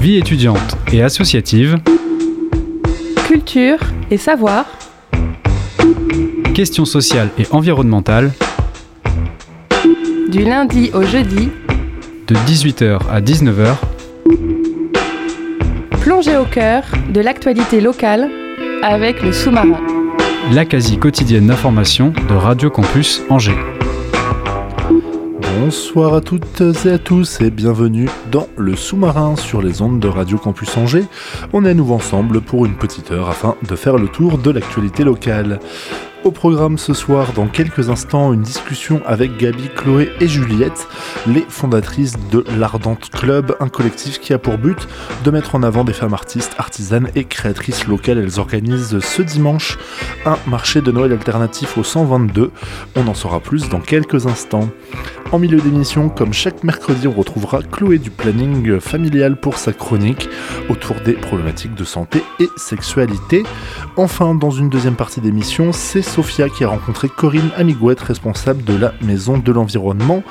Vie étudiante et associative. Culture et savoir. Questions sociales et environnementales. Du lundi au jeudi. De 18h à 19h. Plongée au cœur de l'actualité locale avec le sous-marin. La quasi quotidienne d'information de Radio Campus Angers. Bonsoir à toutes et à tous et bienvenue dans le sous-marin sur les ondes de Radio Campus Angers. On est à nouveau ensemble pour une petite heure afin de faire le tour de l'actualité locale. Au programme ce soir, dans quelques instants, une discussion avec Gabi, Chloé et Juliette, les fondatrices de l'Ardente Club, un collectif qui a pour but de mettre en avant des femmes artistes, artisanes et créatrices locales. Elles organisent ce dimanche un marché de Noël alternatif au 122. On en saura plus dans quelques instants. En milieu d'émission, comme chaque mercredi, on retrouvera Chloé du planning familial pour sa chronique autour des problématiques de santé et sexualité. Enfin, dans une deuxième partie d'émission, c'est Sophia qui a rencontré Corinne Amigouette, responsable de la Maison de l'Environnement,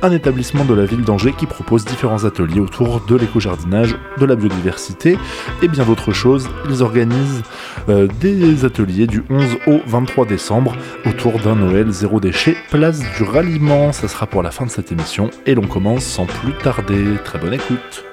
un établissement de la ville d'Angers qui propose différents ateliers autour de l'éco-jardinage, de la biodiversité et bien d'autres choses. Ils organisent euh, des ateliers du 11 au 23 décembre autour d'un Noël zéro déchet, place du ralliement. Ça sera pour la fin de cette émission et l'on commence sans plus tarder. Très bonne écoute.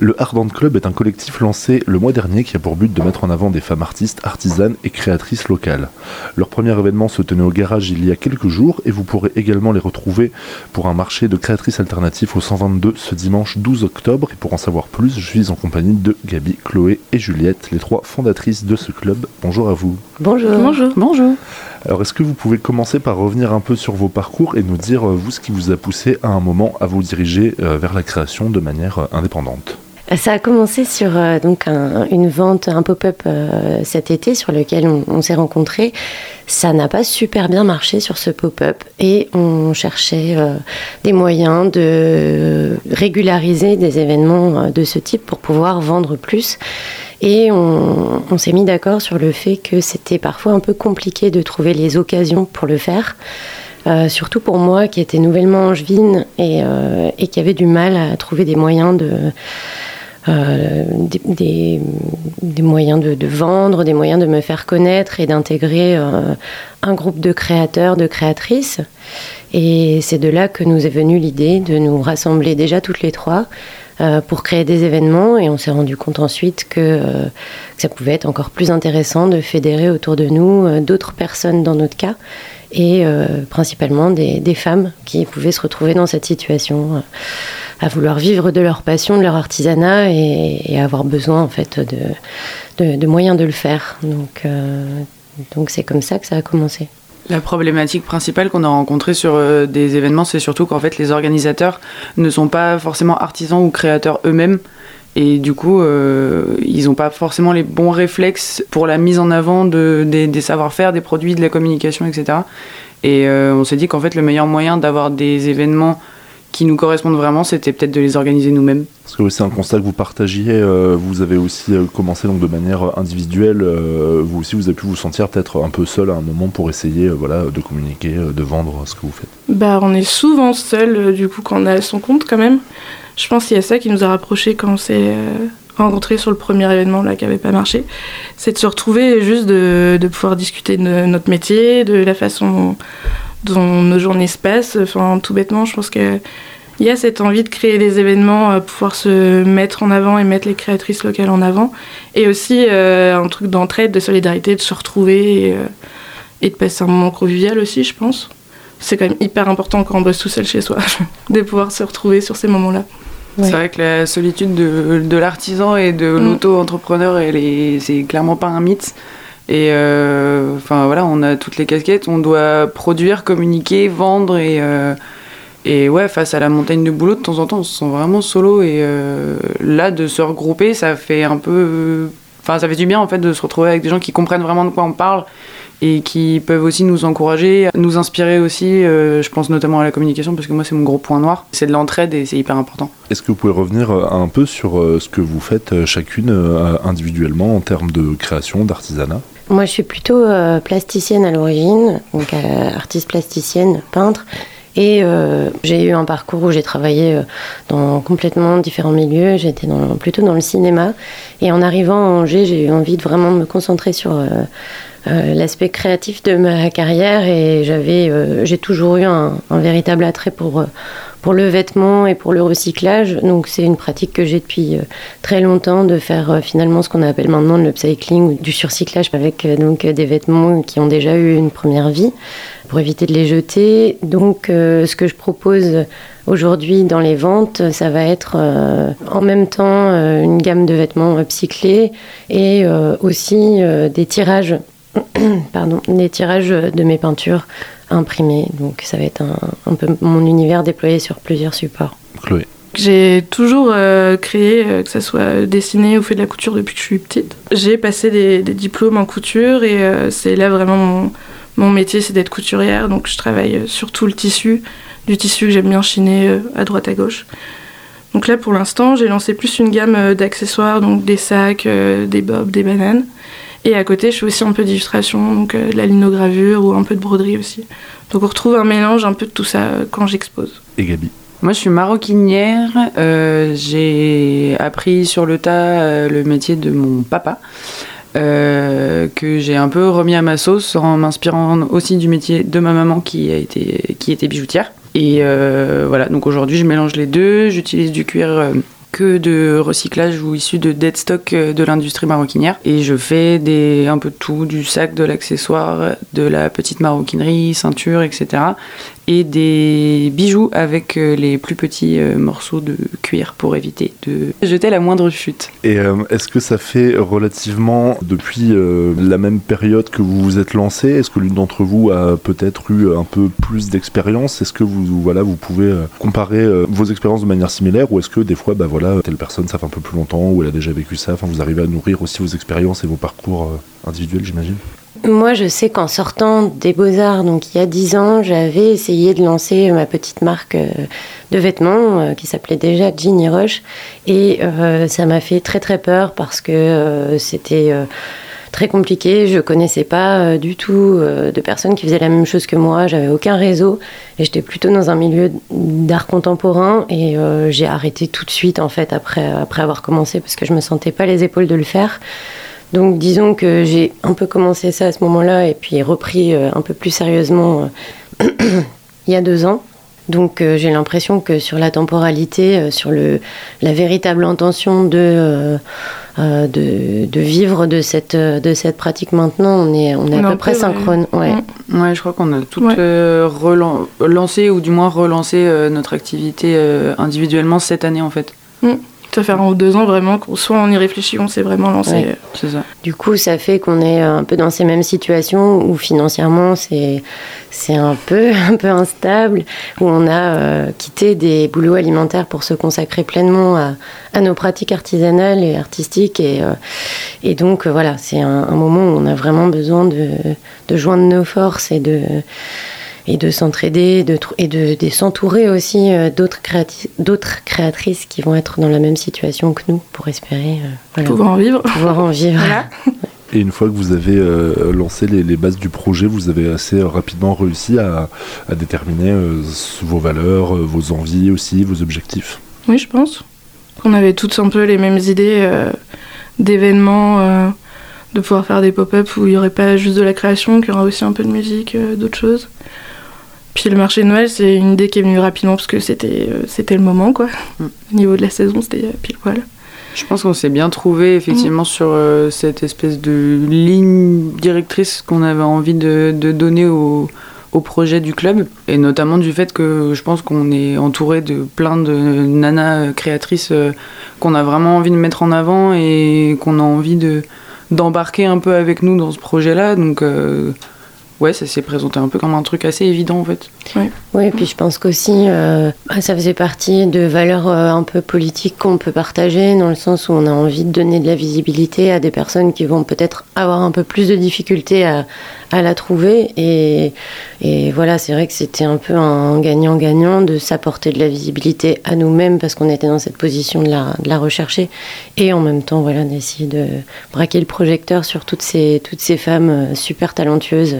Le Ardent Club est un collectif lancé le mois dernier qui a pour but de mettre en avant des femmes artistes, artisanes et créatrices locales. Leur premier événement se tenait au garage il y a quelques jours et vous pourrez également les retrouver pour un marché de créatrices alternatives au 122 ce dimanche 12 octobre. Et pour en savoir plus, je suis en compagnie de Gabi, Chloé et Juliette, les trois fondatrices de ce club. Bonjour à vous. Bonjour. Bonjour. Bonjour. Alors est-ce que vous pouvez commencer par revenir un peu sur vos parcours et nous dire, euh, vous, ce qui vous a poussé à un moment à vous diriger euh, vers la création de manière euh, indépendante? Ça a commencé sur euh, donc un- une vente, un pop-up euh, cet été sur lequel on, s'est rencontrés. Ça n'a pas super bien marché sur ce pop-up et on cherchait euh, des moyens de régulariser des événements de ce type pour pouvoir vendre plus. Et on, s'est mis d'accord sur le fait que c'était parfois un peu compliqué de trouver les occasions pour le faire. Surtout pour moi qui était nouvellement angevine et, et qui avait du mal à trouver des moyens de, euh, des, moyens de, vendre, des moyens de me faire connaître et d'intégrer euh, un groupe de créateurs, de créatrices. Et c'est de là que nous est venue l'idée de nous rassembler déjà toutes les trois euh, pour créer des événements. Et on s'est rendu compte ensuite que, ça pouvait être encore plus intéressant de fédérer autour de nous d'autres personnes dans notre cas et euh, principalement des, femmes qui pouvaient se retrouver dans cette situation, euh, à vouloir vivre de leur passion, de leur artisanat et, avoir besoin en fait de, de, moyens de le faire. Donc euh, donc c'est comme ça que ça a commencé. La problématique principale qu'on a rencontrée sur des événements, c'est surtout qu'en fait les organisateurs ne sont pas forcément artisans ou créateurs eux-mêmes. Et du coup, euh, ils n'ont pas forcément les bons réflexes pour la mise en avant de, des, des savoir-faire, des produits, de la communication, etc. Et euh, on s'est dit qu'en fait, le meilleur moyen d'avoir des événements qui nous correspondent vraiment, c'était peut-être de les organiser nous-mêmes. Parce que c'est un constat que vous partagiez, euh, vous avez aussi commencé donc de manière individuelle, euh, vous aussi vous avez pu vous sentir peut-être un peu seul à un moment pour essayer euh, voilà, de communiquer, de vendre ce que vous faites. Bah, on est souvent seul, du coup, quand on a son compte, quand même. Je pense qu'il y a ça qui nous a rapprochés quand on s'est euh, rencontrés sur le premier événement là qui avait pas marché. C'est de se retrouver et juste de, pouvoir discuter de notre métier, de la façon dont nos journées se passent. Enfin, tout bêtement, je pense que il y a cette envie de créer des événements, euh, pouvoir se mettre en avant et mettre les créatrices locales en avant. Et aussi euh, un truc d'entraide, de solidarité, de se retrouver et, et de passer un moment convivial aussi, je pense. C'est quand même hyper important quand on bosse tout seul chez soi, de pouvoir se retrouver sur ces moments-là. C'est vrai que la solitude de, de l'artisan et de Mm. l'auto-entrepreneur, c'est clairement pas un mythe. Et euh, enfin voilà, on a toutes les casquettes, on doit produire, communiquer, vendre et euh, et ouais, face à la montagne de boulot, de temps en temps, on se sent vraiment solo et euh, là de se regrouper, ça fait un peu, enfin ça fait du bien en fait de se retrouver avec des gens qui comprennent vraiment de quoi on parle et qui peuvent aussi nous encourager, nous inspirer aussi. euh, je pense notamment à la communication parce que moi c'est mon gros point noir. C'est de l'entraide et c'est hyper important. Est-ce que vous pouvez revenir euh, un peu sur euh, ce que vous faites chacune individuellement en termes de création, d'artisanat? Moi, je suis plutôt euh, plasticienne à l'origine, donc euh, artiste plasticienne, peintre. Et euh, j'ai eu un parcours où j'ai travaillé dans complètement différents milieux. J'étais plutôt dans le cinéma. Et en arrivant à Angers, j'ai eu envie de vraiment me concentrer sur euh, euh, l'aspect créatif de ma carrière. Et j'avais, euh, j'ai toujours eu un, véritable attrait pour, euh, pour le vêtement et pour le recyclage. Donc c'est une pratique que j'ai depuis très longtemps de faire finalement ce qu'on appelle maintenant le upcycling ou du surcyclage avec donc des vêtements qui ont déjà eu une première vie pour éviter de les jeter. Donc ce que je propose aujourd'hui dans les ventes, ça va être en même temps une gamme de vêtements upcyclés et aussi des tirages pardon, des tirages de mes peintures imprimées. Donc ça va être un, un peu mon univers déployé sur plusieurs supports. Chloé. J'ai toujours euh, créé, euh, que ce soit dessiné ou fait de la couture depuis que je suis petite. J'ai passé des, des diplômes en couture et euh, c'est là vraiment mon, mon métier, c'est d'être couturière. Donc je travaille euh, sur tout le tissu, du tissu que j'aime bien chiner euh, à droite à gauche. Donc là pour l'instant, j'ai lancé plus une gamme d'accessoires, donc des sacs, euh, des bobs, des bananes. Et à côté, je fais aussi un peu d'illustration, donc euh, de la linogravure ou un peu de broderie aussi. Donc on retrouve un mélange un peu de tout ça euh, quand j'expose. Et Gabi? Moi, je suis maroquinière. Euh, j'ai appris sur le tas euh, le métier de mon papa, euh, que j'ai un peu remis à ma sauce en m'inspirant aussi du métier de ma maman qui, a été, qui était bijoutière. Et euh, voilà, donc aujourd'hui, je mélange les deux. J'utilise du cuir. De recyclage ou issu de dead stock euh, de l'industrie maroquinière. Et je fais des, un peu de tout, du sac, de l'accessoire, de la petite maroquinerie, ceinture, etc. Et des bijoux avec euh, les plus petits euh, morceaux de cuir pour éviter de jeter la moindre chute. Et euh, est-ce que ça fait relativement depuis la même période que vous vous êtes lancé Est-ce que l'une d'entre vous a peut-être eu un peu plus d'expérience? Est-ce que vous, voilà, vous pouvez comparer vos expériences de manière similaire ou est-ce que des fois, bah voilà, telle personne, ça fait un peu plus longtemps ou elle a déjà vécu ça Enfin, vous arrivez à nourrir aussi vos expériences et vos parcours individuels, j'imagine? Moi, je sais qu'en sortant des Beaux-Arts, donc il y a dix ans, j'avais essayé de lancer ma petite marque euh, de vêtements euh, qui s'appelait déjà Ginny Rush. Et euh, ça m'a fait très très peur parce que c'était très compliqué. Je connaissais pas du tout de personnes qui faisaient la même chose que moi. J'avais aucun réseau et j'étais plutôt dans un milieu d'art contemporain. Et j'ai arrêté tout de suite en fait après, après avoir commencé parce que je me sentais pas les épaules de le faire. Donc disons que j'ai un peu commencé ça à ce moment-là et puis repris euh, un peu plus sérieusement euh, il y a deux ans. Donc euh, j'ai l'impression que sur la temporalité, euh, sur le, la véritable intention de, euh, euh, de, de vivre de cette, de cette pratique maintenant, on est, on est à peu près synchrone. Ouais. Mm. Ouais, je crois qu'on a toutes Ouais. euh, relan- lancé ou du moins relancé euh, notre activité euh, individuellement cette année en fait. Ça fait un ou deux ans vraiment qu'on soit on y réfléchit, on s'est vraiment lancé. Ouais. C'est ça. Du coup, ça fait qu'on est un peu dans ces mêmes situations où financièrement c'est c'est un peu un peu instable, où on a euh, quitté des boulots alimentaires pour se consacrer pleinement à, à nos pratiques artisanales et artistiques et euh, et donc euh, voilà, c'est un, un moment où on a vraiment besoin de de joindre nos forces et de et de s'entraider de, tr- et de, de s'entourer aussi euh, d'autres créati- créatrices qui vont être dans la même situation que nous pour espérer euh, voilà, Pouvoir en vivre. pouvoir en vivre. Voilà. Et une fois que vous avez euh, lancé les, les bases du projet, vous avez assez rapidement réussi à, à déterminer euh, vos valeurs, euh, vos envies aussi, vos objectifs? Oui, je pense. On avait toutes un peu les mêmes idées euh, d'événements, euh, de pouvoir faire des pop-up où il n'y aurait pas juste de la création, qu'il y aura aussi un peu de musique, euh, d'autres choses. Puis le marché de Noël, c'est une idée qui est venue rapidement parce que c'était euh, c'était le moment, quoi. Mm. Au niveau de la saison, c'était euh, pile poil. Je pense qu'on s'est bien trouvé effectivement sur euh, cette espèce de ligne directrice qu'on avait envie de, de donner au, au projet du club et notamment du fait que je pense qu'on est entouré de plein de nanas créatrices euh, qu'on a vraiment envie de mettre en avant et qu'on a envie de d'embarquer un peu avec nous dans ce projet-là. Donc euh, ouais, ça s'est présenté un peu comme un truc assez évident en fait. Oui, et puis je pense qu'aussi, euh, ça faisait partie de valeurs euh, un peu politiques qu'on peut partager, dans le sens où on a envie de donner de la visibilité à des personnes qui vont peut-être avoir un peu plus de difficultés à, à la trouver. Et, et voilà, c'est vrai que c'était un peu un gagnant-gagnant de s'apporter de la visibilité à nous-mêmes, parce qu'on était dans cette position de la, de la rechercher, et en même temps, voilà, d'essayer de braquer le projecteur sur toutes ces, toutes ces femmes euh, super talentueuses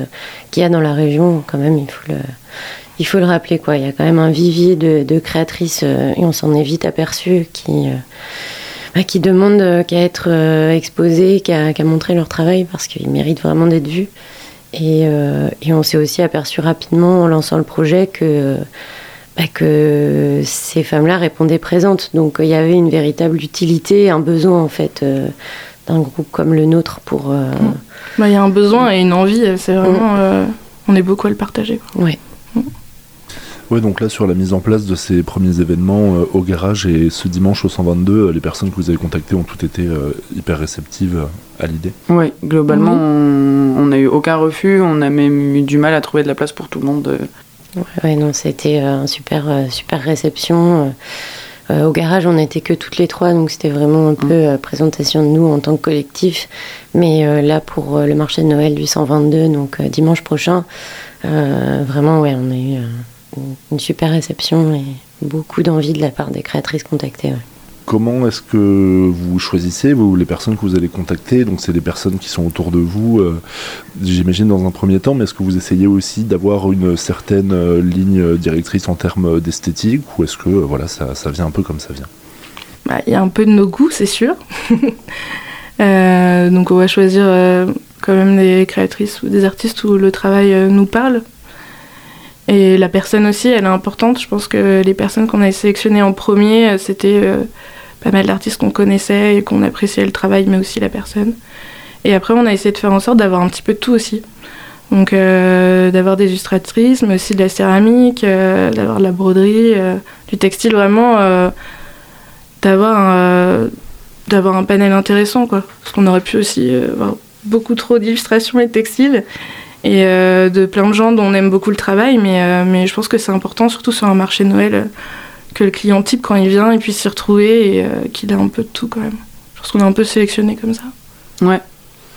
qu'il y a dans la région. Quand même, il faut le il faut le rappeler, quoi. Il y a quand même un vivier de, créatrices, euh, et on s'en est vite aperçu, qui, euh, bah, qui demandent euh, qu'à être exposées, qu'à montrer leur travail, parce qu'ils méritent vraiment d'être vus. Et, et on s'est aussi aperçu rapidement, en lançant le projet, que, bah, que ces femmes-là répondaient présentes. Donc il y avait une véritable utilité, un besoin, en fait, d'un groupe comme le nôtre pour... Bah, il y a un besoin et une envie, c'est vraiment... on est beaucoup à le partager. Ouais, donc là, sur la mise en place de ces premiers événements euh, au garage et ce dimanche au 122, euh, les personnes que vous avez contactées ont toutes été euh, hyper réceptives à l'idée Oui, globalement, on n'a eu aucun refus, on a même eu du mal à trouver de la place pour tout le monde. Ouais, non, c'était une super, super réception. au garage, on n'était que toutes les trois, donc c'était vraiment un peu présentation de nous en tant que collectif. Mais là, pour le marché de Noël du 122, donc dimanche prochain, vraiment, ouais, on a eu une super réception et beaucoup d'envie de la part des créatrices contactées. Comment est-ce que vous choisissez vous, les personnes que vous allez contacter? Donc c'est les personnes qui sont autour de vous, euh, j'imagine dans un premier temps, mais est-ce que vous essayez aussi d'avoir une certaine euh, ligne directrice en termes d'esthétique? Ou est-ce que euh, voilà, ça, ça, vient un peu comme ça vient? Bah, Il y a un peu de nos goûts, c'est sûr. donc on va choisir quand même des créatrices ou des artistes où le travail nous parle et la personne aussi, elle est importante. Je pense que les personnes qu'on a sélectionnées en premier, euh, c'était euh, pas mal d'artistes qu'on connaissait et qu'on appréciait le travail, mais aussi la personne. Et après, on a essayé de faire en sorte d'avoir un petit peu de tout aussi. Donc, euh, d'avoir des illustratrices, mais aussi de la céramique, d'avoir de la broderie, du textile, vraiment, d'avoir un, d'avoir un panel intéressant, quoi. Parce qu'on aurait pu aussi avoir beaucoup trop d'illustrations et de textiles et euh, de plein de gens dont on aime beaucoup le travail, mais, euh, mais je pense que c'est important, surtout sur un marché Noël, euh, que le client type, quand il vient, il puisse s'y retrouver et qu'il ait un peu de tout quand même. Je pense qu'on est un peu sélectionné comme ça. Ouais.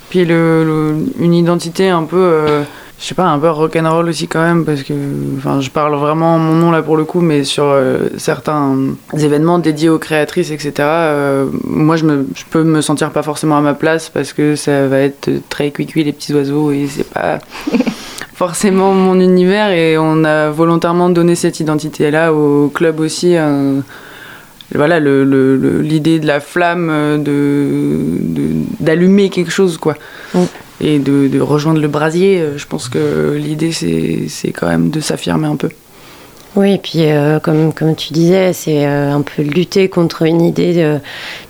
Puis le, une identité un peu je sais pas, un peu rock'n'roll aussi quand même, parce que enfin, je parle vraiment mon nom là pour le coup, mais sur euh, certains événements dédiés aux créatrices, etc., euh, moi je, me, je peux me sentir pas forcément à ma place parce que ça va être très cuicui les petits oiseaux et c'est pas forcément mon univers et on a volontairement donné cette identité-là au club aussi. voilà l'idée de la flamme de d'allumer quelque chose quoi et de, rejoindre le brasier. Euh, je pense que l'idée, c'est quand même de s'affirmer un peu. Oui, et puis euh, comme, comme tu disais, c'est euh, un peu lutter contre une idée,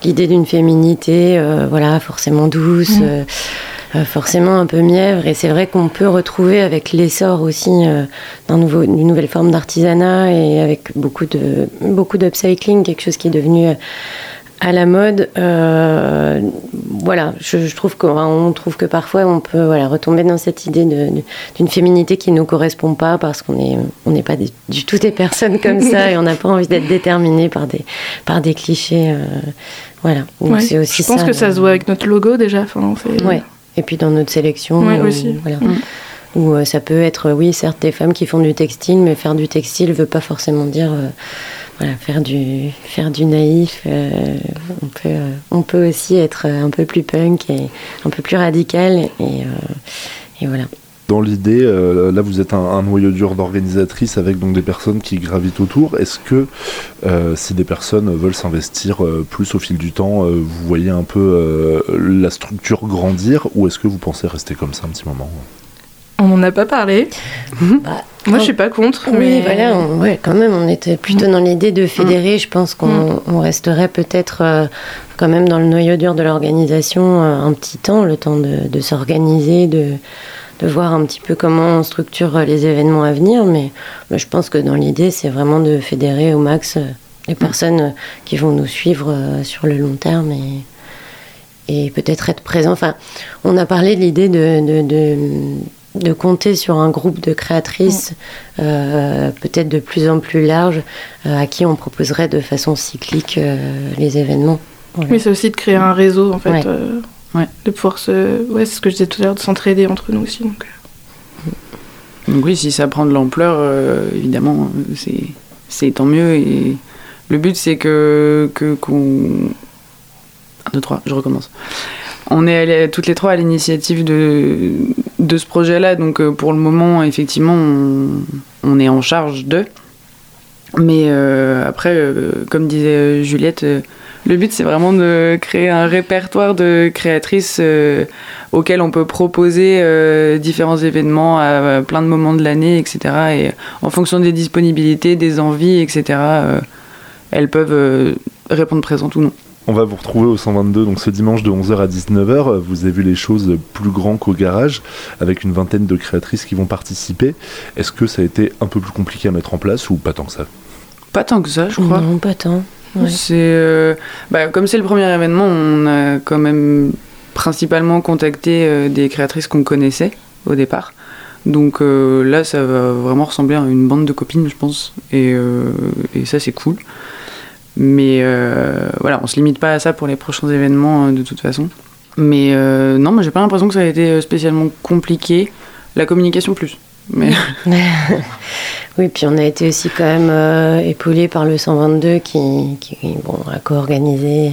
l'idée d'une féminité, voilà, forcément douce, mmh. forcément un peu mièvre. Et c'est vrai qu'on peut retrouver avec l'essor aussi d'une nouvelle forme d'artisanat et avec beaucoup de beaucoup d'upcycling, quelque chose qui est devenu à la mode, euh, voilà, je, trouve qu'on trouve que parfois on peut voilà, retomber dans cette idée d'une féminité qui ne nous correspond pas parce qu'on n'est on n'est pas du tout des personnes comme ça et on n'a pas envie d'être déterminé par des, par des clichés. Euh, voilà, donc c'est aussi Je pense que ça se voit avec notre logo déjà. Enfin, ouais. Et puis dans notre sélection. aussi. Voilà. Mm. Ou euh, ça peut être, oui, certes, des femmes qui font du textile, mais faire du textile ne veut pas forcément dire faire du, faire du naïf. Euh, on, peut, euh, on peut aussi être un peu plus punk et un peu plus radical. Et, euh, et voilà. Dans l'idée, là vous êtes un, noyau dur d'organisatrice avec donc des personnes qui gravitent autour. Est-ce que si des personnes veulent s'investir plus au fil du temps, vous voyez un peu la structure grandir ou est-ce que vous pensez rester comme ça un petit moment? On n'en a pas parlé. Bah, Moi, je suis pas contre. Oui, mais... voilà, ouais, quand même, on était plutôt dans l'idée de fédérer. Je pense qu'on mm. resterait peut-être euh, quand même dans le noyau dur de l'organisation euh, un petit temps, le temps de, s'organiser, de, de, voir un petit peu comment on structure les événements à venir. Mais, je pense que dans l'idée, c'est vraiment de fédérer au max euh, les personnes qui vont nous suivre sur le long terme et, et peut-être être présents. Enfin, on a parlé de l'idée de de compter sur un groupe de créatrices, peut-être de plus en plus large, à qui on proposerait de façon cyclique les événements. Oui, c'est aussi de créer un réseau, en fait. De pouvoir se. Ouais, c'est ce que je disais tout à l'heure, de s'entraider entre nous aussi. Donc. donc, oui, si ça prend de l'ampleur, évidemment, c'est tant mieux. Et le but, c'est que qu'on. 1, 2, 3, je recommence. On est allé, toutes les trois à l'initiative de, de ce projet-là, donc euh, pour le moment, effectivement, on, est en charge d'eux. Mais euh, après, euh, comme disait Juliette, le but c'est vraiment de créer un répertoire de créatrices auxquelles on peut proposer différents événements à, plein de moments de l'année, etc. Et en fonction des disponibilités, des envies, etc elles peuvent répondre présentes ou non. On va vous retrouver au 122 donc ce dimanche de 11h à 19h. Vous avez vu les choses plus grand qu'au garage avec une vingtaine de créatrices qui vont participer. Est-ce que ça a été un peu plus compliqué à mettre en place ou pas tant que ça? Pas tant que ça, je crois. Non, pas tant. C'est euh, bah, comme c'est le premier événement, on a quand même principalement contacté euh, des créatrices qu'on connaissait au départ. Donc là, ça va vraiment ressembler à une bande de copines, je pense. Et, et ça, c'est cool. Mais euh, voilà, on se limite pas à ça pour les prochains événements euh, de toute façon. Mais euh, non, moi j'ai pas l'impression que ça a été spécialement compliqué. La communication plus. Oui, puis on a été aussi quand même euh, épaulé par le 122 qui, qui bon, a co-organisé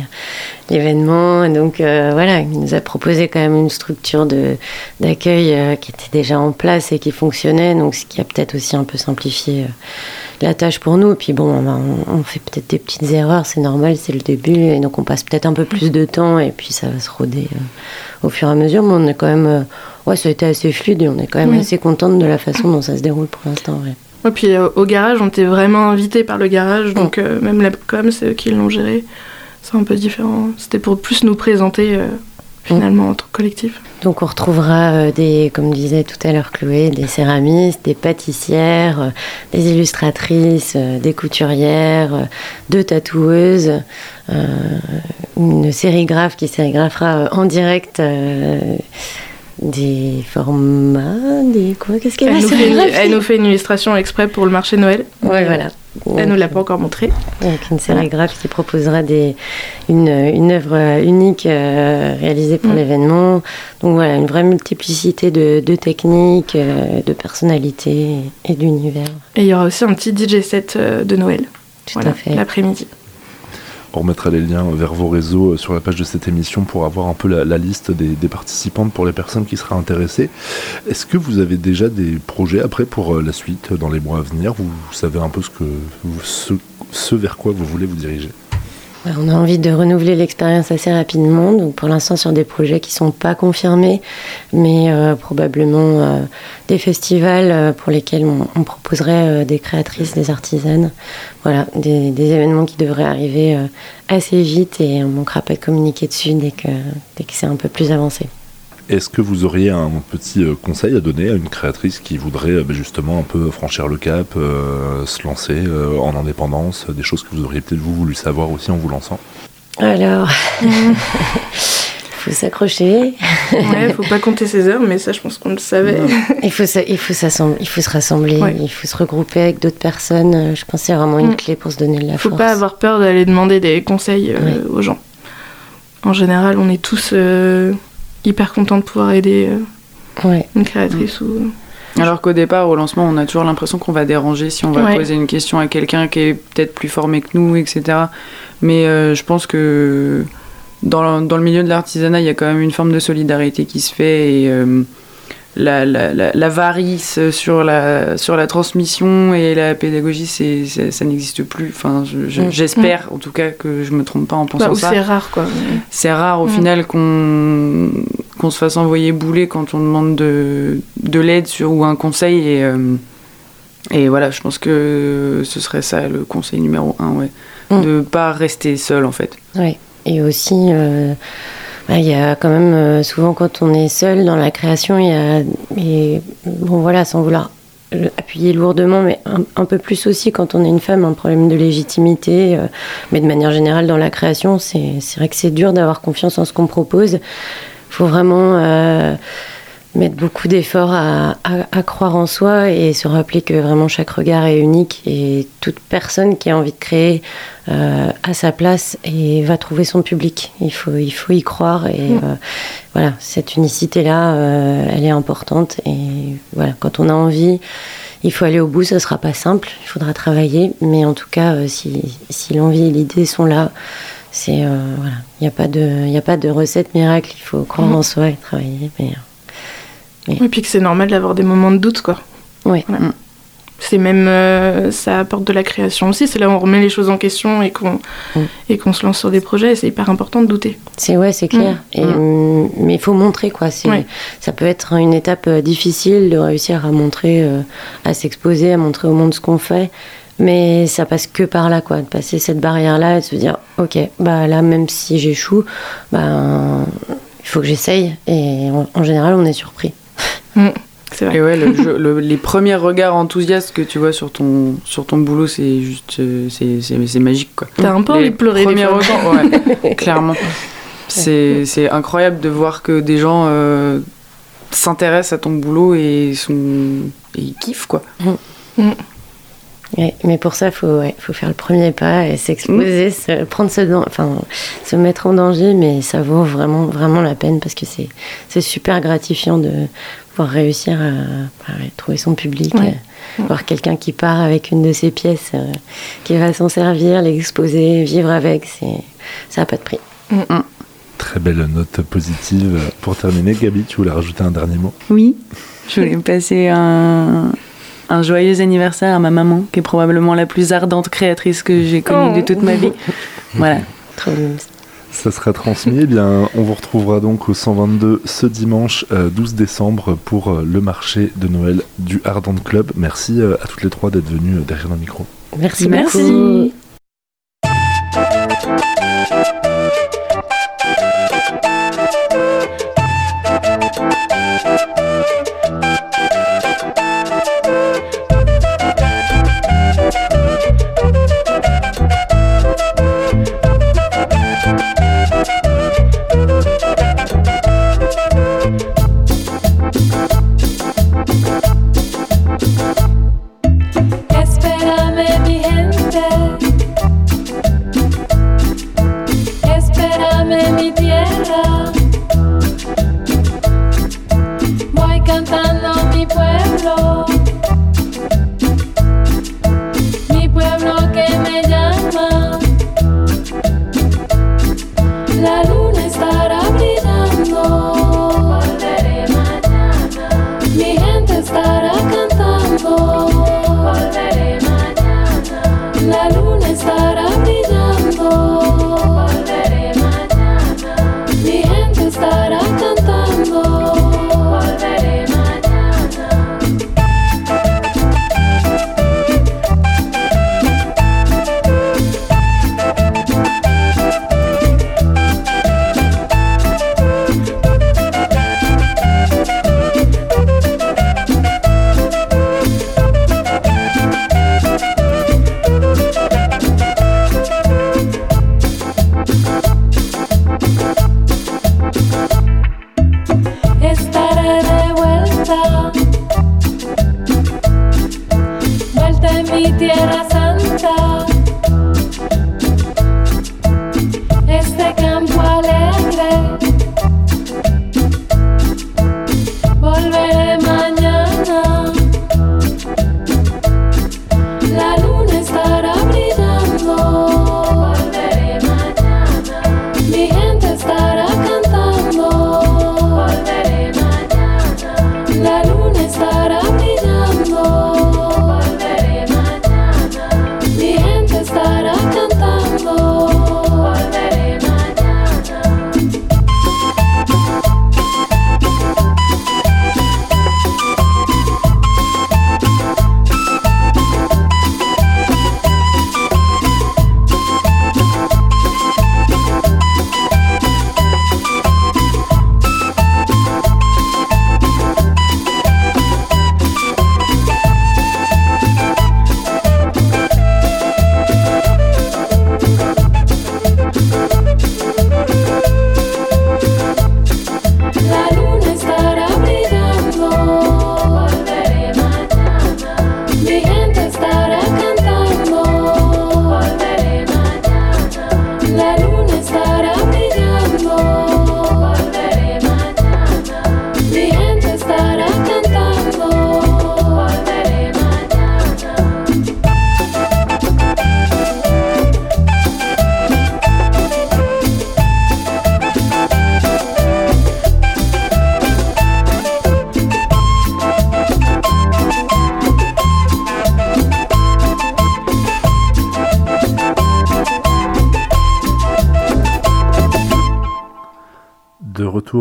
l'événement. Donc voilà, il nous a proposé quand même une structure d'accueil qui était déjà en place et qui fonctionnait. Donc ce qui a peut-être aussi un peu simplifié la tâche pour nous. Puis bon, on, fait peut-être des petites erreurs, c'est normal, c'est le début, et donc on passe peut-être un peu plus de temps, et puis ça va se roder euh, au fur et à mesure. Mais on est quand même, euh, ouais, ça a été assez fluide, et on est quand même assez contente de la façon dont ça se déroule pour l'instant. Ouais. Et puis euh, au garage, on était vraiment invité par le garage, donc même la com, c'est eux qui l'ont géré. C'est un peu différent. C'était pour plus nous présenter finalement en tant que collectif. Donc on retrouvera euh, des, comme disait tout à l'heure Chloé, des céramistes, des pâtissières, euh, des illustratrices, euh, des couturières, deux tatoueuses, une sérigraphe qui sérigraphera en direct des formats, des quoi Qu'est-ce qu'elle elle, nous fait une, elle nous fait une illustration exprès pour le marché Noël. Ouais, voilà. Elle nous l'a pas encore montré. Avec une sérigraphe qui proposera des, une, une œuvre unique euh, réalisée pour mm. l'événement. Donc voilà, une vraie multiplicité de, de techniques, euh, de personnalités et d'univers. Et il y aura aussi un petit DJ set euh, de Noël. Tout à fait. L'après-midi. On remettra les liens vers vos réseaux euh, sur la page de cette émission pour avoir un peu la, liste des, participantes pour les personnes qui seraient intéressées. Est-ce que vous avez déjà des projets après pour euh, la suite dans les mois à venir? Vous, savez un peu ce vers quoi vous voulez vous diriger? On a envie de renouveler l'expérience assez rapidement, donc pour l'instant sur des projets qui ne sont pas confirmés, mais euh, probablement euh, des festivals euh, pour lesquels on, proposerait des créatrices, des artisanes, voilà, des, événements qui devraient arriver assez vite et on ne manquera pas de communiquer dessus dès que, dès que c'est un peu plus avancé. Est-ce que vous auriez un petit euh, conseil à donner à une créatrice qui voudrait euh, bah, justement un peu franchir le cap, euh, se lancer en indépendance, des choses que vous auriez peut-être vous voulu savoir aussi en vous lançant? Alors, il faut s'accrocher. Ouais, faut pas compter ses heures, mais ça, je pense qu'on le savait. il faut, il faut, il faut se rassembler, il faut se regrouper avec d'autres personnes. Je pense que c'est vraiment une mm. clé pour se donner de la faut force. Faut pas avoir peur d'aller demander des conseils aux gens. En général, on est tous hyper content de pouvoir aider euh, une créatrice. Ou... Alors qu'au départ, au lancement, on a toujours l'impression qu'on va déranger si on va poser une question à quelqu'un qui est peut-être plus formé que nous, etc. Mais euh, je pense que dans, dans le milieu de l'artisanat, il y a quand même une forme de solidarité qui se fait et euh, la, la, la, varice sur la, sur la transmission et la pédagogie, c'est, ça n'existe plus. Enfin, mm. j'espère en tout cas que je me trompe pas en pensant bah, ça. C'est rare quoi. C'est rare au mm. final qu'on, qu'on se fasse envoyer bouler quand on demande de, de l'aide sur, ou un conseil. Et, euh, et voilà, je pense que ce serait ça le conseil numéro un, ouais. Mm. De pas rester seul en fait. Oui, et aussi. Euh, il y a quand même euh, souvent quand on est seul dans la création, il y a et bon voilà sans vouloir appuyer lourdement, mais un, peu plus aussi quand on est une femme, un problème de légitimité, euh, mais de manière générale dans la création, c'est vrai que c'est dur d'avoir confiance en ce qu'on propose. Il faut vraiment euh, mettre beaucoup d'efforts à, à, croire en soi et se rappeler que vraiment chaque regard est unique et toute personne qui a envie de créer euh, à sa place et va trouver son public. Il faut, il faut y croire et mm. euh, voilà, cette unicité-là, euh, elle est importante et voilà, quand on a envie, il faut aller au bout, ça sera pas simple, il faudra travailler, mais en tout cas, si, si l'envie et l'idée sont là, c'est voilà, il n'y a pas de, il a pas de recette miracle, il faut croire mm. en soi et travailler. Mais, et puis que c'est normal d'avoir des moments de doute, quoi. Oui. Mm. C'est même, euh, ça apporte de la création aussi. C'est là où on remet les choses en question et qu'on mm. et qu'on se lance sur des projets. C'est hyper important de douter. C'est ouais, c'est clair. Mm. Et, Mais il faut montrer quoi. Ça peut être une étape euh, difficile de réussir à montrer, euh, à s'exposer, à montrer au monde ce qu'on fait. Mais ça passe que par là, quoi, de passer cette barrière-là et de se dire, ok, bah là, même si j'échoue, bah, il faut que j'essaye. Et en général, on est surpris. Mm. Et ouais, les premiers regards enthousiastes que tu vois sur ton, sur ton boulot, c'est juste. Euh, c'est magique, quoi. T'as un peu envie de pleurer. Premiers regards, ouais, clairement. C'est incroyable de voir que des gens euh, s'intéressent à ton boulot et, sont, et ils kiffent, quoi. Mm. Mais pour ça, il faut, faut faire le premier pas et s'exposer, mm. prendre ce, enfin, se mettre en danger, mais ça vaut vraiment, vraiment la peine parce que c'est super gratifiant de pouvoir réussir à, trouver son public, euh, voir quelqu'un qui part avec une de ses pièces, euh, qui va s'en servir, l'exposer, vivre avec, ça n'a pas de prix. Mm. Mm. Très belle note positive. Pour terminer, Gabi, tu voulais rajouter un dernier mot? Oui, je voulais passer un, un joyeux anniversaire à ma maman, qui est probablement la plus ardente créatrice que j'ai connue de toute ma vie. Voilà. Ça sera transmis. Eh bien, on vous retrouvera donc au 122 ce dimanche 12 euh, décembre pour euh, le marché de Noël du Ardent Club. Merci euh, à toutes les trois d'être venues derrière le micro. Merci, merci.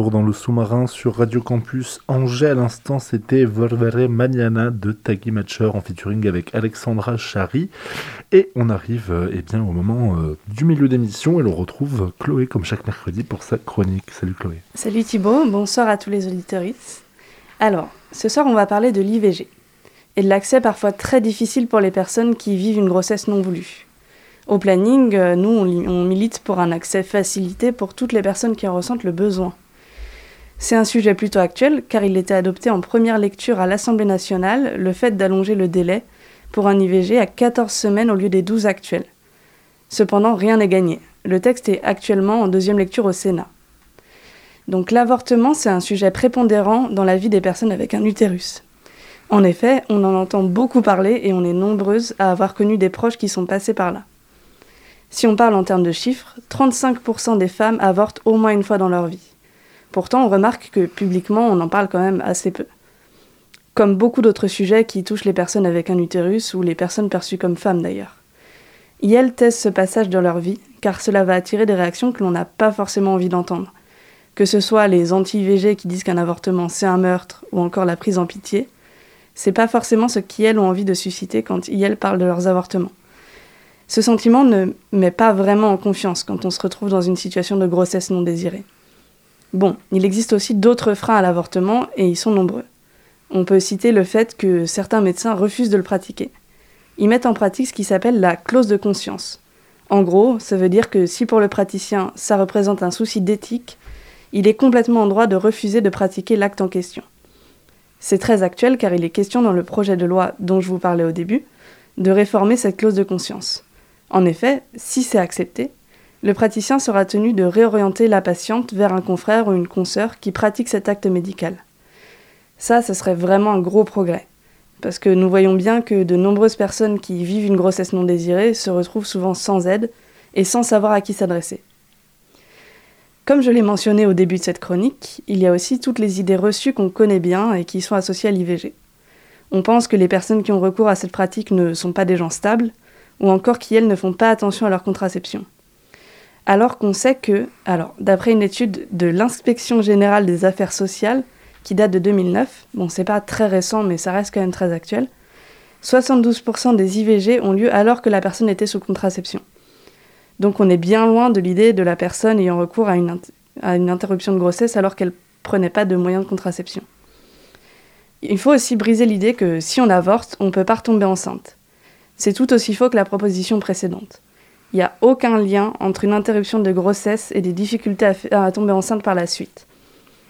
Dans le sous-marin sur Radio Campus Angers. À l'instant, c'était Volvere Mañana de Taggy Matcher en featuring avec Alexandra Chari. Et on arrive euh, eh bien, au moment euh, du milieu d'émission et l'on retrouve Chloé comme chaque mercredi pour sa chronique. Salut Chloé. Salut Thibaut, bonsoir à tous les auditeurs. Alors, ce soir, on va parler de l'IVG et de l'accès parfois très difficile pour les personnes qui vivent une grossesse non voulue. Au planning, euh, nous, on milite pour un accès facilité pour toutes les personnes qui en ressentent le besoin. C'est un sujet plutôt actuel car il était adopté en première lecture à l'Assemblée nationale le fait d'allonger le délai pour un IVG à 14 semaines au lieu des 12 actuels. Cependant, rien n'est gagné. Le texte est actuellement en deuxième lecture au Sénat. Donc l'avortement, c'est un sujet prépondérant dans la vie des personnes avec un utérus. En effet, on en entend beaucoup parler et on est nombreuses à avoir connu des proches qui sont passés par là. Si on parle en termes de chiffres, 35% des femmes avortent au moins une fois dans leur vie. Pourtant, on remarque que publiquement, on en parle quand même assez peu. Comme beaucoup d'autres sujets qui touchent les personnes avec un utérus ou les personnes perçues comme femmes d'ailleurs. elles testent ce passage dans leur vie, car cela va attirer des réactions que l'on n'a pas forcément envie d'entendre. Que ce soit les anti-IVG qui disent qu'un avortement c'est un meurtre, ou encore la prise en pitié, c'est pas forcément ce qu'elles ont envie de susciter quand elles parlent de leurs avortements. Ce sentiment ne met pas vraiment en confiance quand on se retrouve dans une situation de grossesse non désirée. Bon, il existe aussi d'autres freins à l'avortement et ils sont nombreux. On peut citer le fait que certains médecins refusent de le pratiquer. Ils mettent en pratique ce qui s'appelle la clause de conscience. En gros, ça veut dire que si pour le praticien ça représente un souci d'éthique, il est complètement en droit de refuser de pratiquer l'acte en question. C'est très actuel car il est question dans le projet de loi dont je vous parlais au début de réformer cette clause de conscience. En effet, si c'est accepté, le praticien sera tenu de réorienter la patiente vers un confrère ou une consoeur qui pratique cet acte médical. Ça, ce serait vraiment un gros progrès. Parce que nous voyons bien que de nombreuses personnes qui vivent une grossesse non désirée se retrouvent souvent sans aide et sans savoir à qui s'adresser. Comme je l'ai mentionné au début de cette chronique, il y a aussi toutes les idées reçues qu'on connaît bien et qui sont associées à l'IVG. On pense que les personnes qui ont recours à cette pratique ne sont pas des gens stables, ou encore qu'elles ne font pas attention à leur contraception alors qu'on sait que, alors d'après une étude de l'inspection générale des affaires sociales qui date de 2009, bon c'est pas très récent mais ça reste quand même très actuel, 72% des IVG ont lieu alors que la personne était sous contraception. Donc on est bien loin de l'idée de la personne ayant recours à une, interruption de grossesse alors qu'elle prenait pas de moyens de contraception. Il faut aussi briser l'idée que si on avorte, on peut pas retomber enceinte. C'est tout aussi faux que la proposition précédente. Il n'y a aucun lien entre une interruption de grossesse et des difficultés à, tomber enceinte par la suite.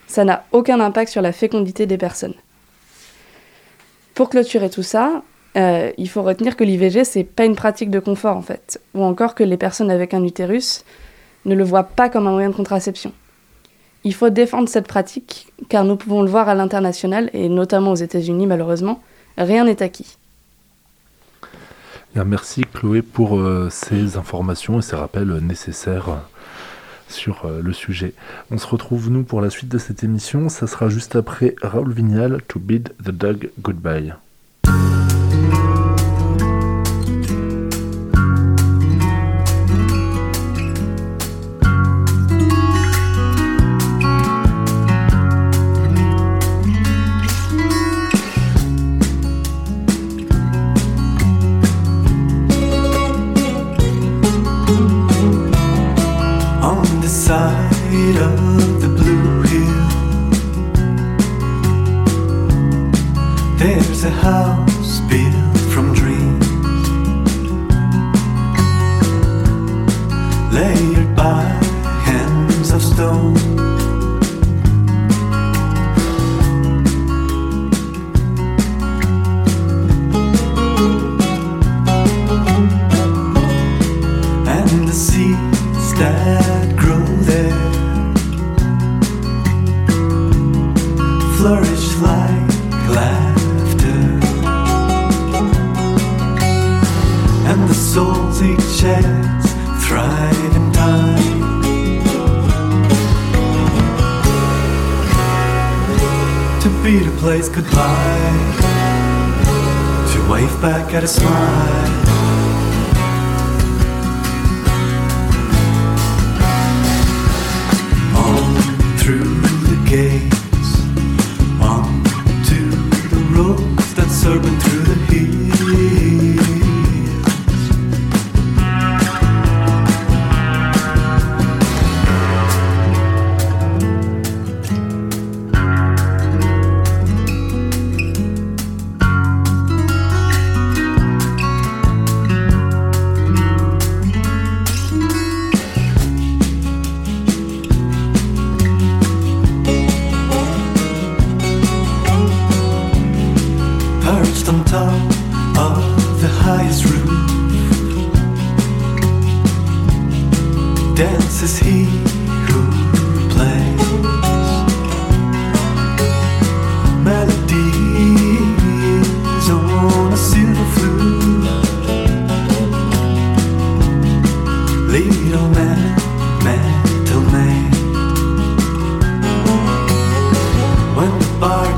Ça n'a aucun impact sur la fécondité des personnes. Pour clôturer tout ça, euh, il faut retenir que l'IVG, c'est pas une pratique de confort en fait, ou encore que les personnes avec un utérus ne le voient pas comme un moyen de contraception. Il faut défendre cette pratique, car nous pouvons le voir à l'international, et notamment aux États-Unis malheureusement, rien n'est acquis. Merci Chloé pour euh, ces informations et ces rappels nécessaires sur euh, le sujet. On se retrouve nous pour la suite de cette émission. Ça sera juste après Raoul Vignal to bid the dog goodbye. got a smile.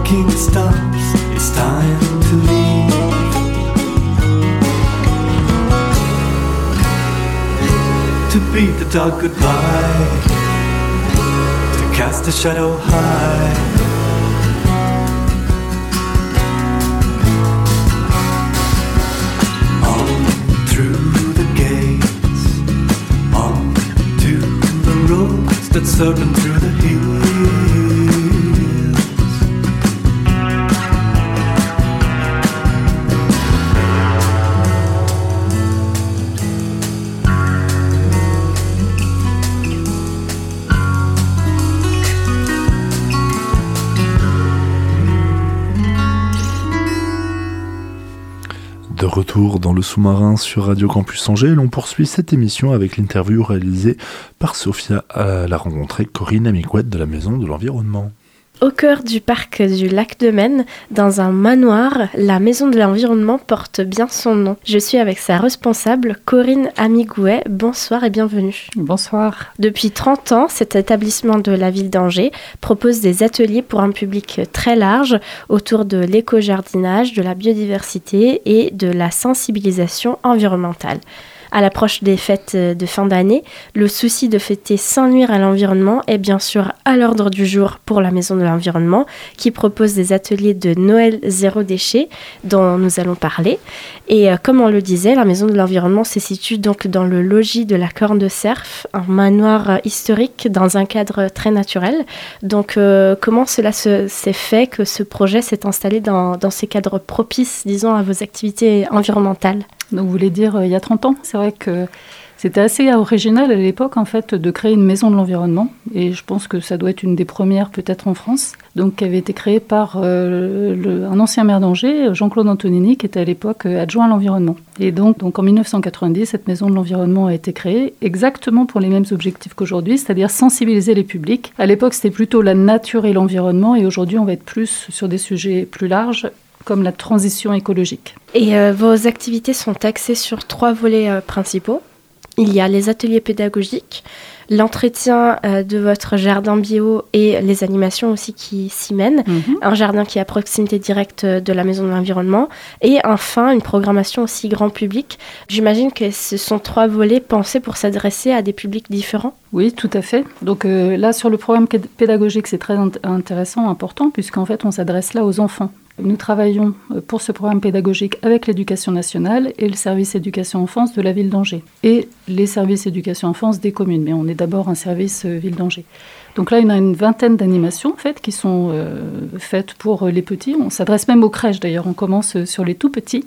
Barking stops, it's time to leave. To beat the dark goodbye, to cast a shadow high. On through the gates, on to the roads that serpent through the dans le sous-marin sur Radio Campus Angers, l'on poursuit cette émission avec l'interview réalisée par Sophia à la rencontre avec Corinne Amicouette de la Maison de l'Environnement. Au cœur du parc du lac de Maine, dans un manoir, la Maison de l'Environnement porte bien son nom. Je suis avec sa responsable, Corinne Amigouet. Bonsoir et bienvenue. Bonsoir. Depuis 30 ans, cet établissement de la ville d'Angers propose des ateliers pour un public très large autour de l'éco-jardinage, de la biodiversité et de la sensibilisation environnementale. À l'approche des fêtes de fin d'année, le souci de fêter sans nuire à l'environnement est bien sûr à l'ordre du jour pour la Maison de l'Environnement qui propose des ateliers de Noël zéro déchet dont nous allons parler. Et euh, comme on le disait, la Maison de l'Environnement se situe donc dans le logis de la Corne de Cerf, un manoir euh, historique dans un cadre très naturel. Donc euh, comment cela se- s'est fait que ce projet s'est installé dans, dans ces cadres propices, disons, à vos activités environnementales? Donc vous voulez dire euh, il y a 30 ans C'est vrai que c'était assez original à l'époque en fait de créer une maison de l'environnement et je pense que ça doit être une des premières peut-être en France. Donc qui avait été créée par euh, un ancien maire d'Angers, Jean-Claude Antonini, qui était à l'époque euh, adjoint à l'environnement. Et donc, donc en 1990, cette maison de l'environnement a été créée exactement pour les mêmes objectifs qu'aujourd'hui, c'est-à-dire sensibiliser les publics. À l'époque, c'était plutôt la nature et l'environnement et aujourd'hui, on va être plus sur des sujets plus larges comme la transition écologique. Et euh, vos activités sont axées sur trois volets euh, principaux. Il y a les ateliers pédagogiques, l'entretien euh, de votre jardin bio et les animations aussi qui s'y mènent, un jardin qui est à proximité directe de la maison de l'environnement, et enfin une programmation aussi grand public. J'imagine que ce sont trois volets pensés pour s'adresser à des publics différents. Oui, tout à fait. Donc euh, là, sur le programme péd- pédagogique, c'est très int- intéressant, important, puisqu'en fait, on s'adresse là aux enfants. Nous travaillons euh, pour ce programme pédagogique avec l'éducation nationale et le service éducation enfance de la ville d'Angers et les services éducation enfance des communes. Mais on est d'abord un service euh, ville d'Angers. Donc là, il y a une vingtaine d'animations en fait, qui sont euh, faites pour les petits. On s'adresse même aux crèches d'ailleurs. On commence sur les tout petits.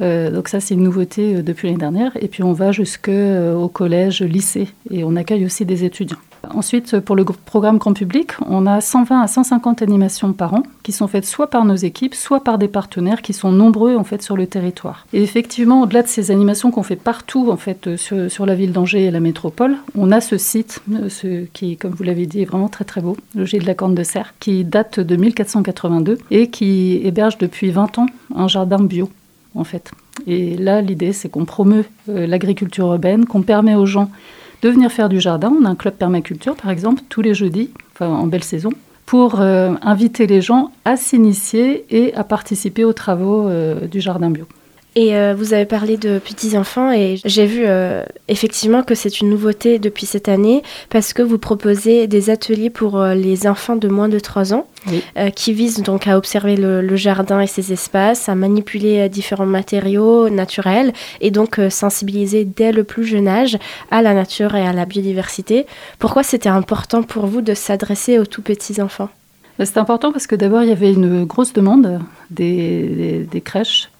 Donc ça, c'est une nouveauté depuis l'année dernière. Et puis on va jusqu'au collège, lycée. Et on accueille aussi des étudiants. Ensuite, pour le gr- programme grand public, on a 120 à 150 animations par an qui sont faites soit par nos équipes, soit par des partenaires qui sont nombreux en fait sur le territoire. Et effectivement, au-delà de ces animations qu'on fait partout en fait euh, sur, la ville d'Angers et la métropole, on a ce site, euh, qui, comme vous l'avez dit, est vraiment très très beau, le Jet de la Corne de Serre, qui date de 1482 et qui héberge depuis 20 ans un jardin bio en fait. Et là, l'idée, c'est qu'on promeut euh, l'agriculture urbaine, qu'on permet aux gens de venir faire du jardin. On a un club permaculture, par exemple, tous les jeudis, en belle saison, pour euh, inviter les gens à s'initier et à participer aux travaux euh, du jardin bio. Et euh, vous avez parlé de petits-enfants et j'ai vu euh, effectivement que c'est une nouveauté depuis cette année parce que vous proposez des ateliers pour euh, les enfants de moins de 3 ans Oui. qui visent donc à observer le, le jardin et ses espaces, à manipuler différents matériaux naturels et donc sensibiliser dès le plus jeune âge à la nature et à la biodiversité. Pourquoi c'était important pour vous de s'adresser aux tout petits enfants? Bah, C'est important parce que d'abord, il y avait une grosse demande des, des- des crèches.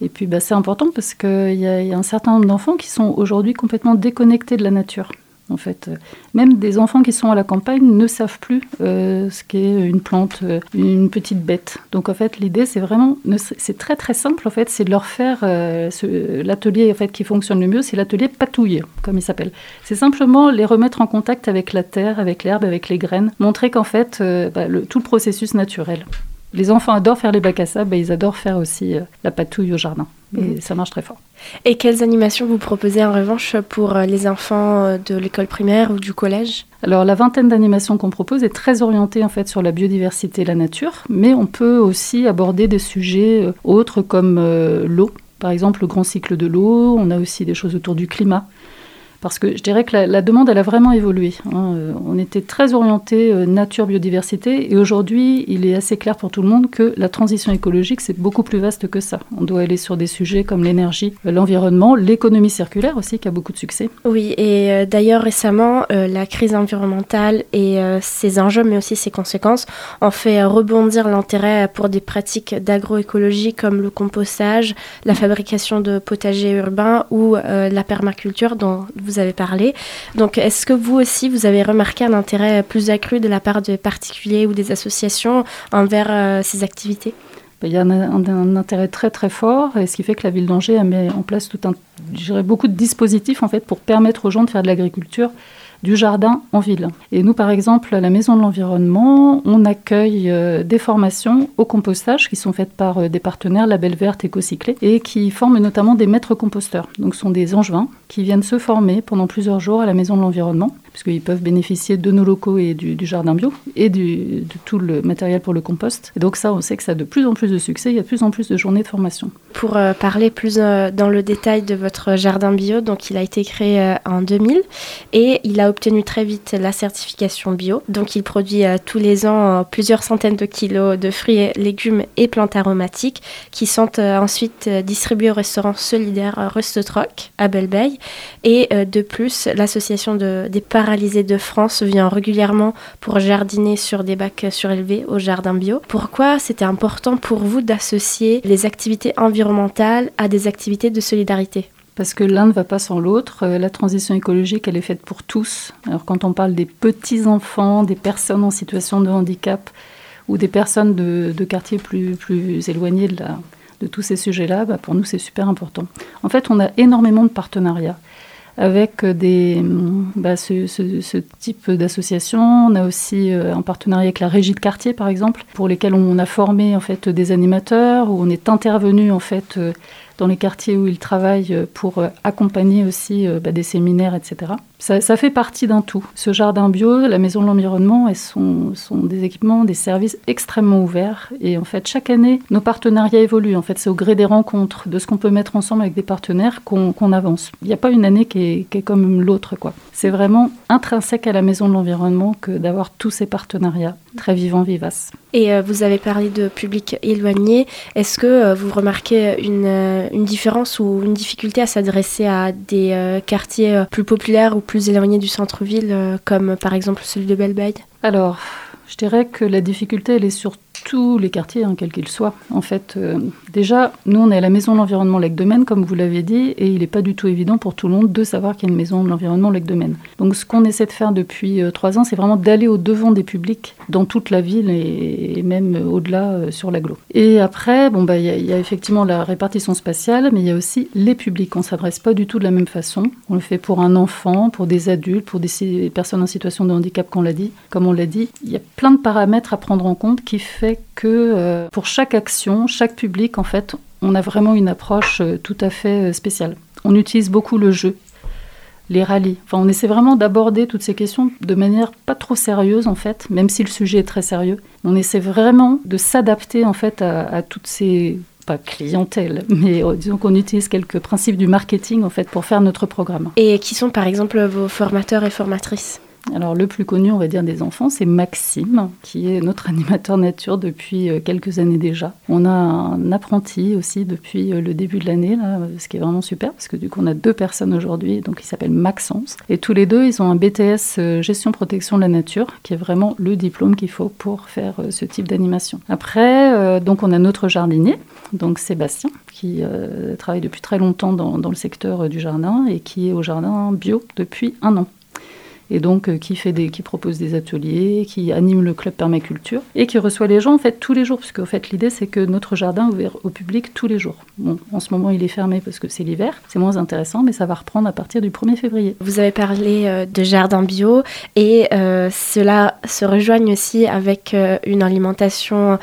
Et puis, bah, c'est important parce qu'il y, a- un certain nombre d'enfants qui sont aujourd'hui complètement déconnectés de la nature. En fait, même des enfants qui sont à la campagne ne savent plus euh, ce qu'est une plante, euh, une petite bête. Donc, en fait, l'idée, c'est vraiment, c'est très très simple. En fait, c'est de leur faire euh, l'atelier en fait qui fonctionne le mieux, c'est l'atelier patouille, comme il s'appelle. C'est simplement les remettre en contact avec la terre, avec l'herbe, avec les graines, montrer qu'en fait, bah, tout le processus naturel. Les enfants adorent faire les bacs à sable, et ils adorent faire aussi euh, la patouille au jardin. Et ça marche très fort. Et quelles animations vous proposez en revanche pour euh, les enfants euh, de l'école primaire ou du collège? Alors la vingtaine d'animations qu'on propose est très orientée en fait sur la biodiversité et la nature, mais on peut aussi aborder des sujets autres comme l'eau, par exemple le grand cycle de l'eau. On a aussi des choses autour du climat. Parce que je dirais que la, demande, elle a vraiment évolué. hein. Euh, On était très orienté euh, nature, biodiversité, et aujourd'hui, il est assez clair pour tout le monde que la transition écologique, c'est beaucoup plus vaste que ça. On doit aller sur des sujets comme l'énergie, euh, l'environnement, l'économie circulaire aussi, qui a beaucoup de succès. Oui, et d'ailleurs récemment, la crise environnementale et ses enjeux, mais aussi ses conséquences, ont fait rebondir l'intérêt pour des pratiques d'agroécologie comme le compostage, la fabrication de potagers urbains ou la permaculture dont avez parlé. Donc, est-ce que vous aussi, vous avez remarqué un intérêt plus accru de la part des particuliers ou des associations envers euh, ces activités? Ben, Il y a un, intérêt très très fort, et ce qui fait que la ville d'Angers a mis en place tout un, beaucoup de dispositifs en fait pour permettre aux gens de faire de l'agriculture, du jardin en ville. Et nous, par exemple, à la Maison de l'Environnement, on accueille euh, des formations au compostage qui sont faites par euh, des partenaires Label Verte Écocyclé et qui forment notamment des maîtres composteurs. Donc, ce sont des angevins qui viennent se former pendant plusieurs jours à la Maison de l'Environnement, puisqu'ils peuvent bénéficier de nos locaux et du, jardin bio et du, de tout le matériel pour le compost. Et donc, ça, on sait que ça a de plus en plus de succès. Il y a de plus en plus de journées de formation. Pour euh, parler plus dans le détail de votre jardin bio, donc il a été créé en 2000 et il a obtenu très vite la certification bio. Donc il produit euh, tous les ans euh, plusieurs centaines de kilos de fruits, légumes et plantes aromatiques qui sont euh, ensuite distribués au restaurant solidaire Rustetrock à Belleveille. Et de plus, l'association de- des paralysés de France vient régulièrement pour jardiner sur des bacs surélevés au jardin bio. Pourquoi c'était important pour vous d'associer les activités environnementales à des activités de solidarité? Parce que l'un ne va pas sans l'autre. Euh, La transition écologique, elle est faite pour tous. Alors quand on parle des petits-enfants, des personnes en situation de handicap ou des personnes de, quartiers plus, plus éloignés de, tous ces sujets-là, bah, pour nous, c'est super important. En fait, on a énormément de partenariats avec des, bah, ce type d'association. On a aussi euh, un partenariat avec la régie de quartier, par exemple, pour lesquels on a formé en fait des animateurs, où on est intervenu en fait euh, dans les quartiers où ils travaillent euh, pour euh, accompagner aussi euh, bah, des séminaires, etc. Ça, fait partie d'un tout. Ce jardin bio, la maison de l'environnement, sont, sont des équipements, des services extrêmement ouverts. Et en fait, chaque année, nos partenariats évoluent. En fait, c'est au gré des rencontres, de ce qu'on peut mettre ensemble avec des partenaires qu'on qu'on avance. Il n'y a pas une année qui est, qui est comme l'autre, quoi. C'est vraiment intrinsèque à la maison de l'environnement que d'avoir tous ces partenariats très vivants, vivaces. Et euh, vous avez parlé de public éloigné. Est-ce que euh, vous remarquez une, euh, une différence ou une difficulté à s'adresser à des quartiers plus populaires ou plus éloignés du centre-ville, comme par exemple celui de Belleveille Alors, je dirais que la difficulté, elle est sur tous les quartiers, hein, quels qu'ils soient. En fait, euh, déjà, nous, on est à la Maison de l'Environnement Lac de Maine, comme vous l'avez dit, et il n'est pas du tout évident pour tout le monde de savoir qu'il y a une Maison de l'Environnement Lac de Maine. Donc, ce qu'on essaie de faire depuis euh, trois ans, c'est vraiment d'aller au devant des publics dans toute la ville et, même euh, au-delà sur l'agglo. Et après, bon, bah, il y, a- effectivement la répartition spatiale, mais il y a aussi les publics. On ne s'adresse pas du tout de la même façon. On le fait pour un enfant, pour des adultes, pour des personnes en situation de handicap, qu'on l'a dit. Comme on l'a dit, il y a plein de paramètres à prendre en compte qui fait que euh, pour chaque action, chaque public, en fait, on a vraiment une approche euh, tout à fait euh, spéciale. On utilise beaucoup le jeu, les rallyes. Enfin, on essaie vraiment d'aborder toutes ces questions de manière pas trop sérieuse, en fait, même si le sujet est très sérieux. On essaie vraiment de s'adapter, en fait, à, toutes ces pas clientèle, mais disons qu'on utilise quelques principes du marketing en fait pour faire notre programme. Et qui sont par exemple vos formateurs et formatrices? Alors le plus connu, on va dire, des enfants, c'est Maxime, qui est notre animateur nature depuis euh, quelques années déjà. On a un apprenti aussi depuis euh, le début de l'année, ce qui est vraiment super, parce que du coup on a deux personnes aujourd'hui, donc il s'appelle Maxence. Et tous les deux, ils ont un BTS euh, gestion protection de la nature, qui est vraiment le diplôme qu'il faut pour faire ce type d'animation. Après, donc on a notre jardinier, donc Sébastien, qui travaille depuis très longtemps dans, le secteur du jardin et qui est au jardin bio depuis un an et donc euh, qui fait des, qui propose des ateliers, qui anime le club permaculture et qui reçoit les gens en fait tous les jours, puisque en fait l'idée c'est que notre jardin est ouvert au public tous les jours. Bon, en ce moment il est fermé parce que c'est l'hiver, c'est moins intéressant, mais ça va reprendre à partir du 1er février. Vous avez parlé euh, de jardin bio et euh, cela se rejoigne aussi avec une alimentation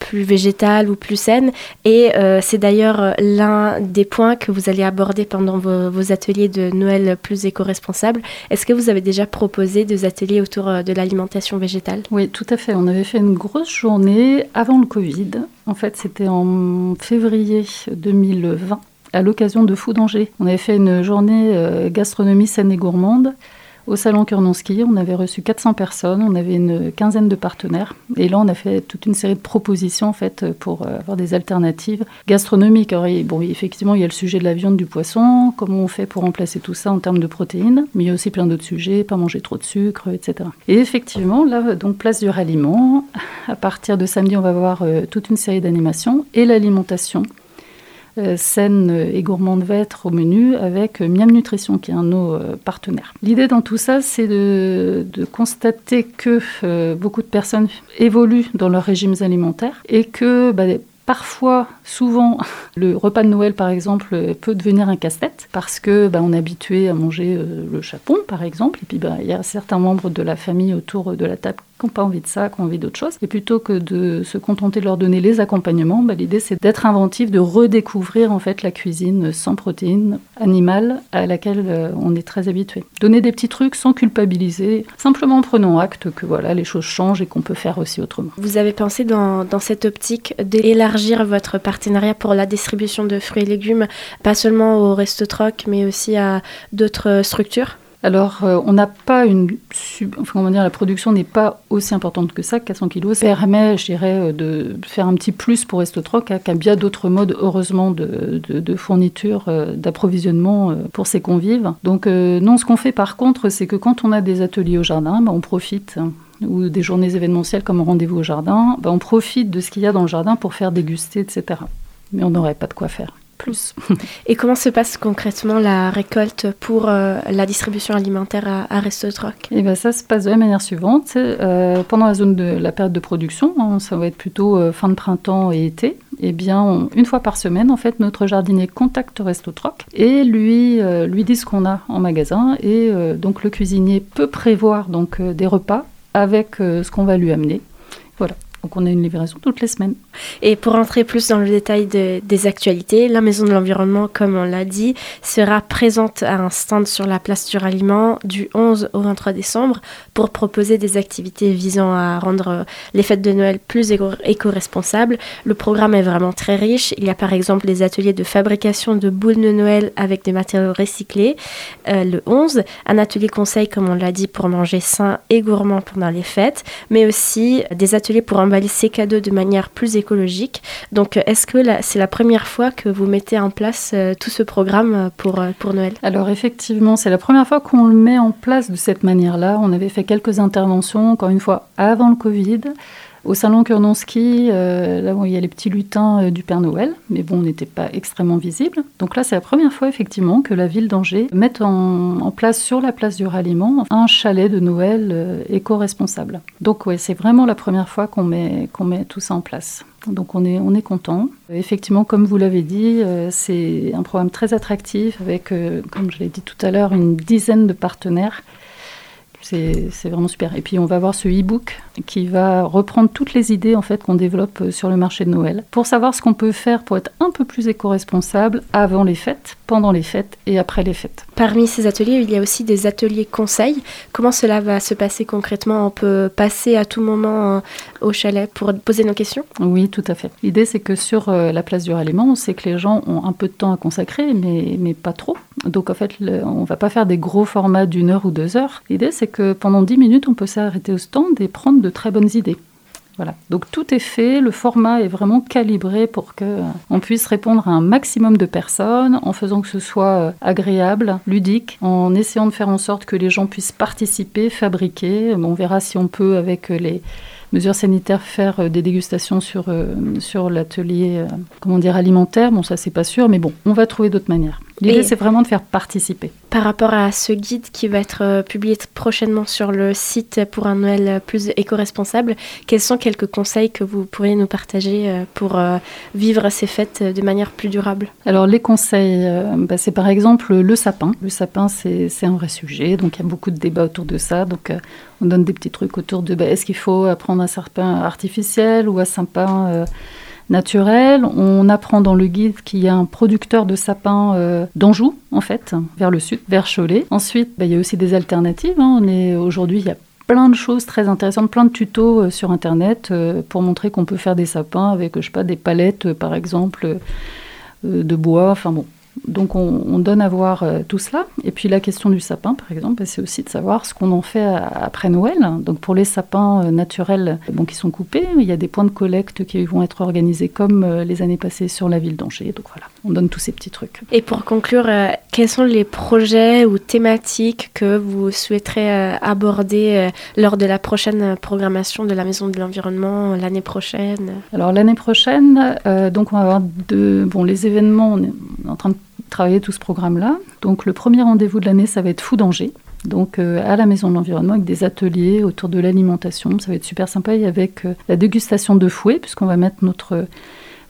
plus végétale ou plus saine. Et euh, c'est d'ailleurs euh, l'un des points que vous allez aborder pendant vos, ateliers de Noël plus éco-responsables. Est-ce que vous avez déjà proposé des ateliers autour euh, de l'alimentation végétale? Oui, tout à fait. On avait fait une grosse journée avant le Covid. En fait, c'était en février 2020, à l'occasion de Fou d'Angers. On avait fait une journée gastronomie saine et gourmande au salon Kurnonski. On avait reçu 400 personnes, on avait une quinzaine de partenaires. Et là, on a fait toute une série de propositions en fait, pour euh, avoir des alternatives gastronomiques. Alors, bon, effectivement, il y a le sujet de la viande, du poisson, comment on fait pour remplacer tout ça en termes de protéines, mais il y a aussi plein d'autres sujets, pas manger trop de sucre, etc. Et effectivement, là, donc place du ralliement. À partir de samedi, on va voir euh, toute une série d'animations et l'alimentation saine et gourmande va être au menu avec euh, Miam Nutrition qui est un de nos euh, partenaires. L'idée dans tout ça, c'est de, constater que euh, beaucoup de personnes évoluent dans leurs régimes alimentaires et que bah, Parfois, souvent, le repas de Noël, par exemple, euh, peut devenir un casse-tête parce que bah, est habitué à manger euh, le chapon, par exemple, et puis bah, il y a certains membres de la famille autour de la table qui n'ont pas envie de ça, qui ont envie d'autre chose. Et plutôt que de se contenter de leur donner les accompagnements, bah, l'idée c'est d'être inventif, de redécouvrir en fait la cuisine sans protéines animales à laquelle euh, on est très habitué. Donner des petits trucs sans culpabiliser, simplement en prenant acte que voilà les choses changent et qu'on peut faire aussi autrement. Vous avez pensé dans, dans cette optique d'élargir votre partenariat pour la distribution de fruits et légumes, pas seulement au Resto Troc, mais aussi à d'autres structures? Alors, euh, on n'a pas une. sub- Enfin, comment dire, la production n'est pas aussi importante que ça, 400 kilos. Ça permet, je dirais, euh, de faire un petit plus pour Restotroc, hein, qui a bien d'autres modes, heureusement, de, de, fourniture, euh, d'approvisionnement pour ses convives. Donc, non, ce qu'on fait par contre, c'est que quand on a des ateliers au jardin, bah, on profite. hein, ou des journées événementielles comme rendez-vous au jardin, bah, on profite de ce qu'il y a dans le jardin pour faire déguster, etc. Mais on n'aurait pas de quoi faire Et comment se passe concrètement la récolte pour euh, la distribution alimentaire à, à Resto Troc Et ben ça se passe de la manière suivante. Euh, pendant la zone de la période de production, hein, ça va être plutôt euh, fin de printemps et été. Et bien, on- une fois par semaine, en fait, notre jardinier contacte Resto Troc et lui lui dit ce qu'on a en magasin. Et donc le cuisinier peut prévoir donc des repas avec ce qu'on va lui amener. Voilà. Donc on a une livraison toutes les semaines. Et pour entrer plus dans le détail de- des actualités, la Maison de l'Environnement, comme on l'a dit, sera présente à un stand sur la place du ralliement du 11 au 23 décembre pour proposer des activités visant à rendre les fêtes de Noël plus éco- éco-responsables. Le programme est vraiment très riche. Il y a par exemple des ateliers de fabrication de boules de Noël avec des matériaux recyclés euh, le 11, un atelier conseil, comme on l'a dit, pour manger sain et gourmand pendant les fêtes, mais aussi des ateliers pour emballer ses cadeaux de manière plus écologique. Donc, euh, est-ce que c'est la première fois que vous mettez en place euh, tout ce programme euh, pour, pour Noël? Alors effectivement, c'est la première fois qu'on le met en place de cette manière-là. On avait fait quelques interventions, encore une fois, avant le Covid. Au salon Kurnonski, euh, là où il y a les petits lutins euh, du Père Noël, mais bon, on n'était pas extrêmement visible. Donc là, c'est la première fois effectivement que la ville d'Angers met en, place sur la place du ralliement un chalet de Noël euh, éco-responsable. Donc ouais, c'est vraiment la première fois qu'on met, tout ça en place. Donc on est, on est content. Effectivement, comme vous l'avez dit, euh, c'est un programme très attractif avec, euh, comme je l'ai dit tout à l'heure, une dizaine de partenaires. C'est vraiment super. Et puis on va avoir ce e-book qui va reprendre toutes les idées en fait qu'on développe euh, sur le marché de Noël pour savoir ce qu'on peut faire pour être un peu plus éco-responsable avant les fêtes, pendant les fêtes et après les fêtes. Parmi ces ateliers, il y a aussi des ateliers conseils. Comment cela va se passer concrètement? On peut passer à tout moment euh, au chalet pour poser nos questions? Oui, tout à fait. L'idée, c'est que sur euh, la place du ralliement, on sait que les gens ont un peu de temps à consacrer, mais, mais pas trop. Donc, en fait, on va pas faire des gros formats d'une heure ou deux heures. L'idée, c'est que pendant 10 minutes, on peut s'arrêter au stand et prendre de très bonnes idées. Voilà. Donc tout est fait, le format est vraiment calibré pour que euh, on puisse répondre à un maximum de personnes en faisant que ce soit euh, agréable, ludique, en essayant de faire en sorte que les gens puissent participer, fabriquer. On verra si on peut avec euh, les mesures sanitaires faire des dégustations sur, sur l'atelier comment dire alimentaire. Bon ça c'est pas sûr mais bon, on va trouver d'autres manières. L'idée c'est vraiment de faire participer. Par rapport à ce guide qui va être euh, publié prochainement sur le site pour un Noël plus éco-responsable, quels sont quelques conseils que vous pourriez nous partager euh, pour euh, vivre ces fêtes de manière plus durable? Alors les conseils, bah, c'est par exemple le sapin. Le sapin, c'est un vrai sujet, donc il y a beaucoup de débats autour de ça. Donc on donne des petits trucs autour de bah, est-ce qu'il faut prendre un sapin artificiel ou un sapin euh, On apprend dans le guide qu'il y a un producteur de sapins euh, d'Anjou, en fait, vers le sud, vers Cholet. Ensuite, bah, il y a aussi des alternatives. hein. Aujourd'hui, il y a plein de choses très intéressantes, plein de tutos euh, sur Internet euh, pour montrer qu'on peut faire des sapins avec, je sais pas, des palettes, par exemple, de bois. Enfin bon. Donc on, on donne à voir euh, tout cela. Et puis la question du sapin, par exemple, bah, c'est aussi de savoir ce qu'on en fait à- après Noël. Donc pour les sapins euh, naturels bon, qui sont coupés, il y a des points de collecte qui vont être organisés comme euh, les années passées sur la ville d'Angers. Donc voilà, on donne tous ces petits trucs. Et pour conclure, quels sont les projets ou thématiques que vous souhaiterez aborder lors de la prochaine programmation de la Maison de l'Environnement l'année prochaine? Alors l'année prochaine, donc on va avoir deux, bon les événements, on est en train de travailler tout ce programme-là. Donc le premier rendez-vous de l'année, ça va être Fou d'Angers. Donc euh, à la Maison de l'Environnement avec des ateliers autour de l'alimentation, ça va être super sympa et avec euh, la dégustation de fouet puisqu'on va mettre notre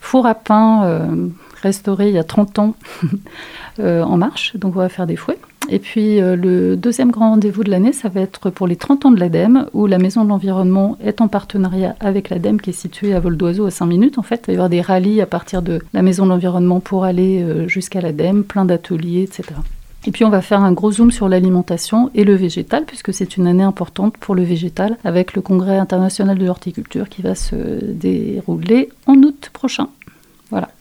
four à pain euh, restauré il y a 30 ans euh, en marche. Donc on va faire des fouets. Et puis euh, le deuxième grand rendez-vous de l'année, ça va être pour les 30 ans de l'ADEME, où la Maison de l'Environnement est en partenariat avec l'ADEME, qui est située à vol d'oiseau à 5 minutes. En fait, il va y avoir des rallyes à partir de la Maison de l'Environnement pour aller euh, jusqu'à l'ADEME, plein d'ateliers, etc. Et puis on va faire un gros zoom sur l'alimentation et le végétal, puisque c'est une année importante pour le végétal, avec le Congrès international de l'horticulture qui va se dérouler en août prochain.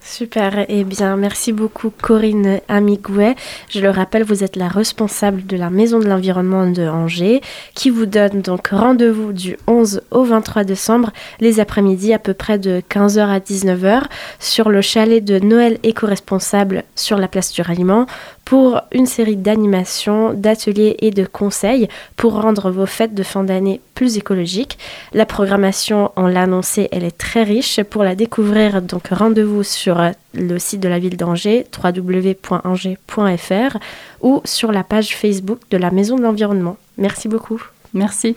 Super, eh bien merci beaucoup Corinne Amigouet. Je le rappelle, vous êtes la responsable de la Maison de l'Environnement de Angers, qui vous donne donc rendez-vous du 11 au 23 décembre, les après-midi à peu près de 15h à 19h, sur le chalet de Noël éco-responsable sur la place du ralliement, pour une série d'animations, d'ateliers et de conseils pour rendre vos fêtes de fin d'année plus écologiques. La programmation, on l'a annoncé, elle est très riche. Pour la découvrir, donc rendez-vous sur euh, le site de la ville d'Angers, www.angers.fr ou sur la page Facebook de la Maison de l'Environnement. Merci beaucoup. Merci.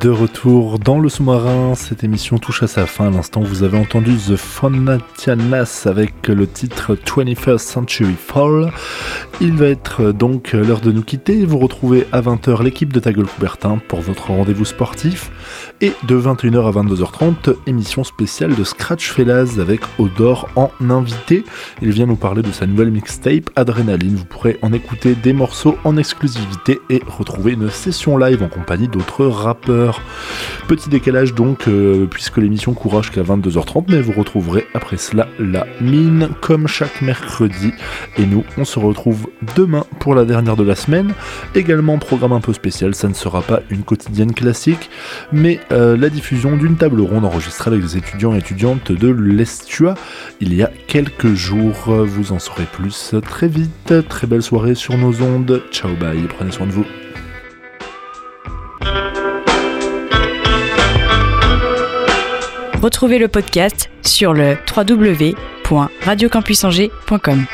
De retour dans le sous-marin. Cette émission touche à sa fin. À l'instant, vous avez entendu The Fonatianas avec le titre 21st Century Fall. Il va être donc l'heure de nous quitter. Vous retrouvez à 20h l'équipe de Tagol Coubertin pour votre rendez-vous sportif. Et de 21h à 22h30, émission spéciale de Scratch Fellas avec Odor en invité. Il vient nous parler de sa nouvelle mixtape Adrenaline. Vous pourrez en écouter des morceaux en exclusivité et retrouver une session live en compagnie d'autres rappeurs. Petit décalage donc, euh, puisque l'émission courra jusqu'à 22h30, mais vous retrouverez après cela la mine comme chaque mercredi. Et nous, on se retrouve demain pour la dernière de la semaine. Également, programme un peu spécial, ça ne sera pas une quotidienne classique, mais euh, la diffusion d'une table ronde enregistrée avec des étudiants et étudiantes de l'Estua il y a quelques jours. Vous en saurez plus très vite. Très belle soirée sur nos ondes. Ciao, bye, prenez soin de vous. Retrouvez le podcast sur le www.radiocampusangers.com.